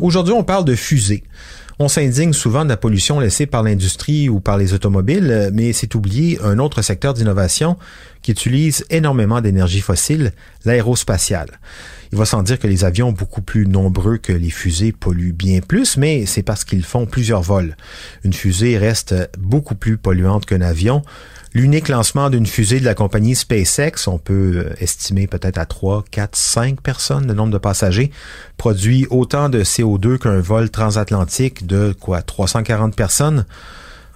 Aujourd'hui, on parle de fusées. On s'indigne souvent de la pollution laissée par l'industrie ou par les automobiles, mais c'est oublier un autre secteur d'innovation qui utilise énormément d'énergie fossile, l'aérospatiale. Il va sans dire que les avions beaucoup plus nombreux que les fusées polluent bien plus, mais c'est parce qu'ils font plusieurs vols. Une fusée reste beaucoup plus polluante qu'un avion, L'unique lancement d'une fusée de la compagnie SpaceX, on peut euh, estimer peut-être à 3, 4, 5 personnes le nombre de passagers, produit autant de CO2 qu'un vol transatlantique de quoi 340 personnes.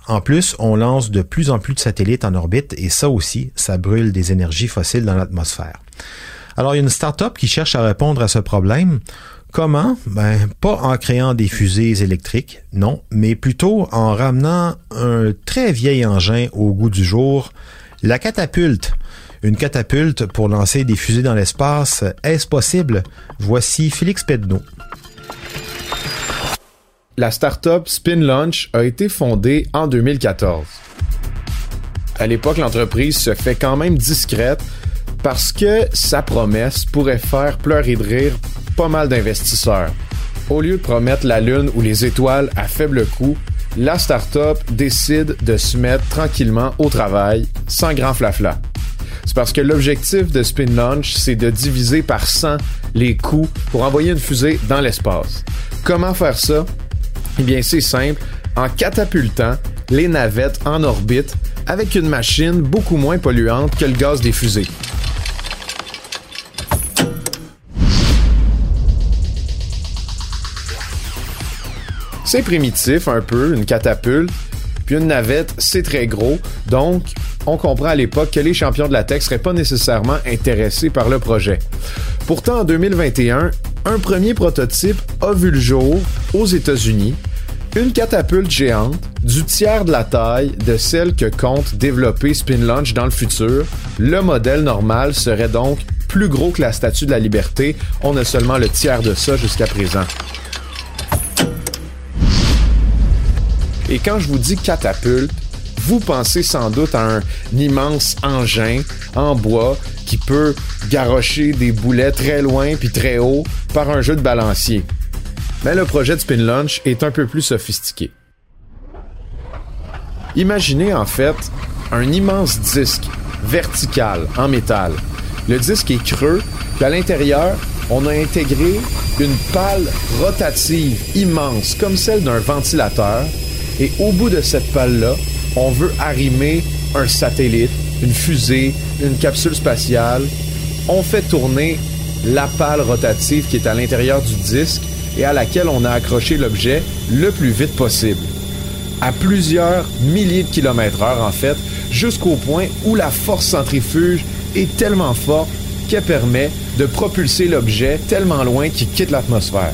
En plus, on lance de plus en plus de satellites en orbite et ça aussi, ça brûle des énergies fossiles dans l'atmosphère. Alors, il y a une start-up qui cherche à répondre à ce problème. Comment? Ben, pas en créant des fusées électriques, non, mais plutôt en ramenant un très vieil engin au goût du jour, la catapulte. Une catapulte pour lancer des fusées dans l'espace, est-ce possible? Voici Félix Pedneau. La start-up Spin Launch a été fondée en 2014. À l'époque, l'entreprise se fait quand même discrète parce que sa promesse pourrait faire pleurer de rire pas mal d'investisseurs. Au lieu de promettre la Lune ou les étoiles à faible coût, la start-up décide de se mettre tranquillement au travail, sans grand flafla. C'est parce que l'objectif de Spin Launch, c'est de diviser par 100 les coûts pour envoyer une fusée dans l'espace. Comment faire ça? Eh bien, c'est simple, en catapultant les navettes en orbite avec une machine beaucoup moins polluante que le gaz des fusées. C'est primitif un peu, une catapulte. Puis une navette, c'est très gros. Donc, on comprend à l'époque que les champions de la tech seraient pas nécessairement intéressés par le projet. Pourtant, en 2021, un premier prototype a vu le jour aux États-Unis. Une catapulte géante du tiers de la taille de celle que compte développer Spin Launch dans le futur. Le modèle normal serait donc plus gros que la Statue de la Liberté. On a seulement le tiers de ça jusqu'à présent. Et quand je vous dis catapulte, vous pensez sans doute à un immense engin en bois qui peut garrocher des boulets très loin puis très haut par un jeu de balancier. Mais le projet de Spin Launch est un peu plus sophistiqué. Imaginez en fait un immense disque vertical en métal. Le disque est creux, puis à l'intérieur, on a intégré une pale rotative immense comme celle d'un ventilateur et au bout de cette pale-là, on veut arrimer un satellite, une fusée, une capsule spatiale. On fait tourner la pale rotative qui est à l'intérieur du disque et à laquelle on a accroché l'objet le plus vite possible. À plusieurs milliers de kilomètres heure, en fait, jusqu'au point où la force centrifuge est tellement forte qu'elle permet de propulser l'objet tellement loin qu'il quitte l'atmosphère.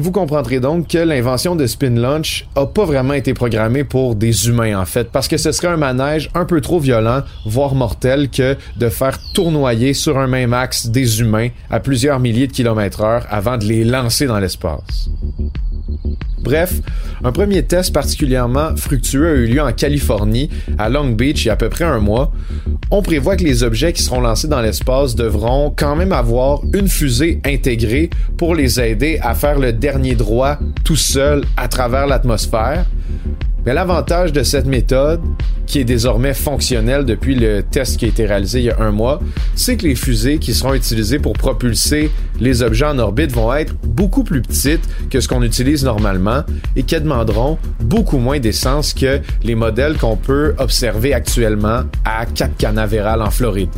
Vous comprendrez donc que l'invention de Spin Launch a pas vraiment été programmée pour des humains en fait, parce que ce serait un manège un peu trop violent, voire mortel, que de faire tournoyer sur un même axe des humains à plusieurs milliers de kilomètres heure avant de les lancer dans l'espace. Bref, un premier test particulièrement fructueux a eu lieu en Californie, à Long Beach, il y a à peu près un mois. On prévoit que les objets qui seront lancés dans l'espace devront quand même avoir une fusée intégrée pour les aider à faire le dernier droit tout seul à travers l'atmosphère. Mais l'avantage de cette méthode, qui est désormais fonctionnelle depuis le test qui a été réalisé il y a un mois, c'est que les fusées qui seront utilisées pour propulser les objets en orbite vont être beaucoup plus petites que ce qu'on utilise normalement et qui demanderont beaucoup moins d'essence que les modèles qu'on peut observer actuellement à Cap Canaveral en Floride.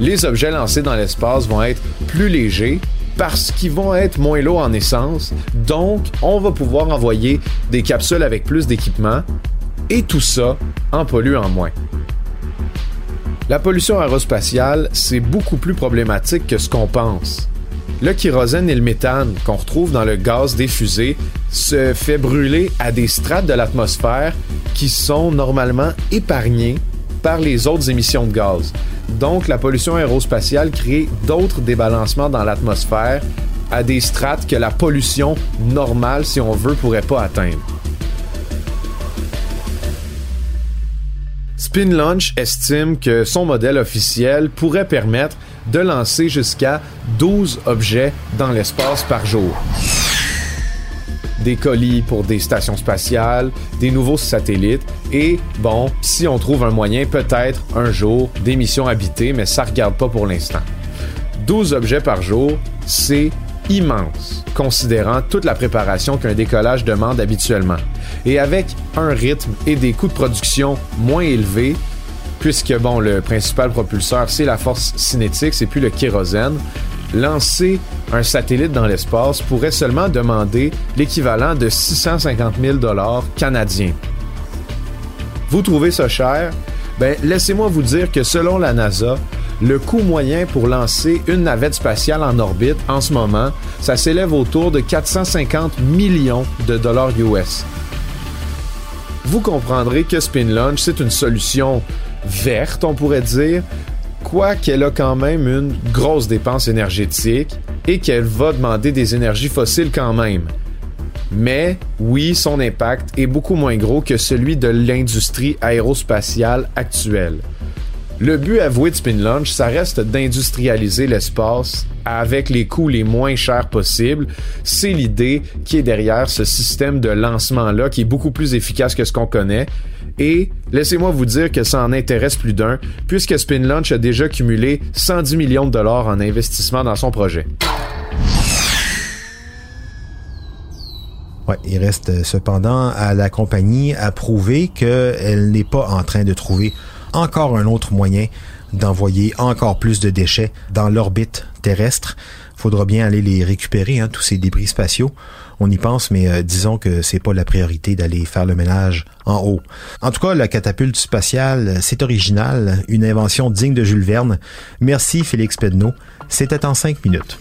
Les objets lancés dans l'espace vont être plus légers parce qu'ils vont être moins lourds en essence. Donc, on va pouvoir envoyer des capsules avec plus d'équipement et tout ça en polluant moins. La pollution aérospatiale, c'est beaucoup plus problématique que ce qu'on pense. Le kérosène et le méthane qu'on retrouve dans le gaz des fusées se fait brûler à des strates de l'atmosphère qui sont normalement épargnées par les autres émissions de gaz. Donc la pollution aérospatiale crée d'autres débalancements dans l'atmosphère à des strates que la pollution normale, si on veut, pourrait pas atteindre. Spin Launch estime que son modèle officiel pourrait permettre de lancer jusqu'à 12 objets dans l'espace par jour. Des colis pour des stations spatiales, des nouveaux satellites et, bon, si on trouve un moyen, peut-être un jour des missions habitées, mais ça regarde pas pour l'instant. 12 objets par jour, c'est immense, considérant toute la préparation qu'un décollage demande habituellement. Et avec un rythme et des coûts de production moins élevés, puisque bon, le principal propulseur, c'est la force cinétique, c'est plus le kérosène, lancer un satellite dans l'espace pourrait seulement demander l'équivalent de 650 000 dollars canadiens. Vous trouvez ça cher? Ben, laissez-moi vous dire que selon la NASA, le coût moyen pour lancer une navette spatiale en orbite en ce moment, ça s'élève autour de 450 millions de dollars US. Vous comprendrez que Spin Launch, c'est une solution verte, on pourrait dire, quoiqu'elle a quand même une grosse dépense énergétique et qu'elle va demander des énergies fossiles quand même. Mais oui, son impact est beaucoup moins gros que celui de l'industrie aérospatiale actuelle. Le but avoué de Spin Launch, ça reste d'industrialiser l'espace avec les coûts les moins chers possibles. C'est l'idée qui est derrière ce système de lancement-là, qui est beaucoup plus efficace que ce qu'on connaît. Et laissez-moi vous dire que ça en intéresse plus d'un, puisque Spin Launch a déjà cumulé 110 millions de dollars en investissement dans son projet. Ouais, il reste cependant à la compagnie à prouver qu'elle n'est pas en train de trouver encore un autre moyen d'envoyer encore plus de déchets dans l'orbite terrestre. Faudra bien aller les récupérer, hein, tous ces débris spatiaux. On y pense, mais euh, disons que c'est pas la priorité d'aller faire le ménage en haut. En tout cas, la catapulte spatiale, c'est original, une invention digne de Jules Verne. Merci Félix Pedneau. C'était en cinq minutes.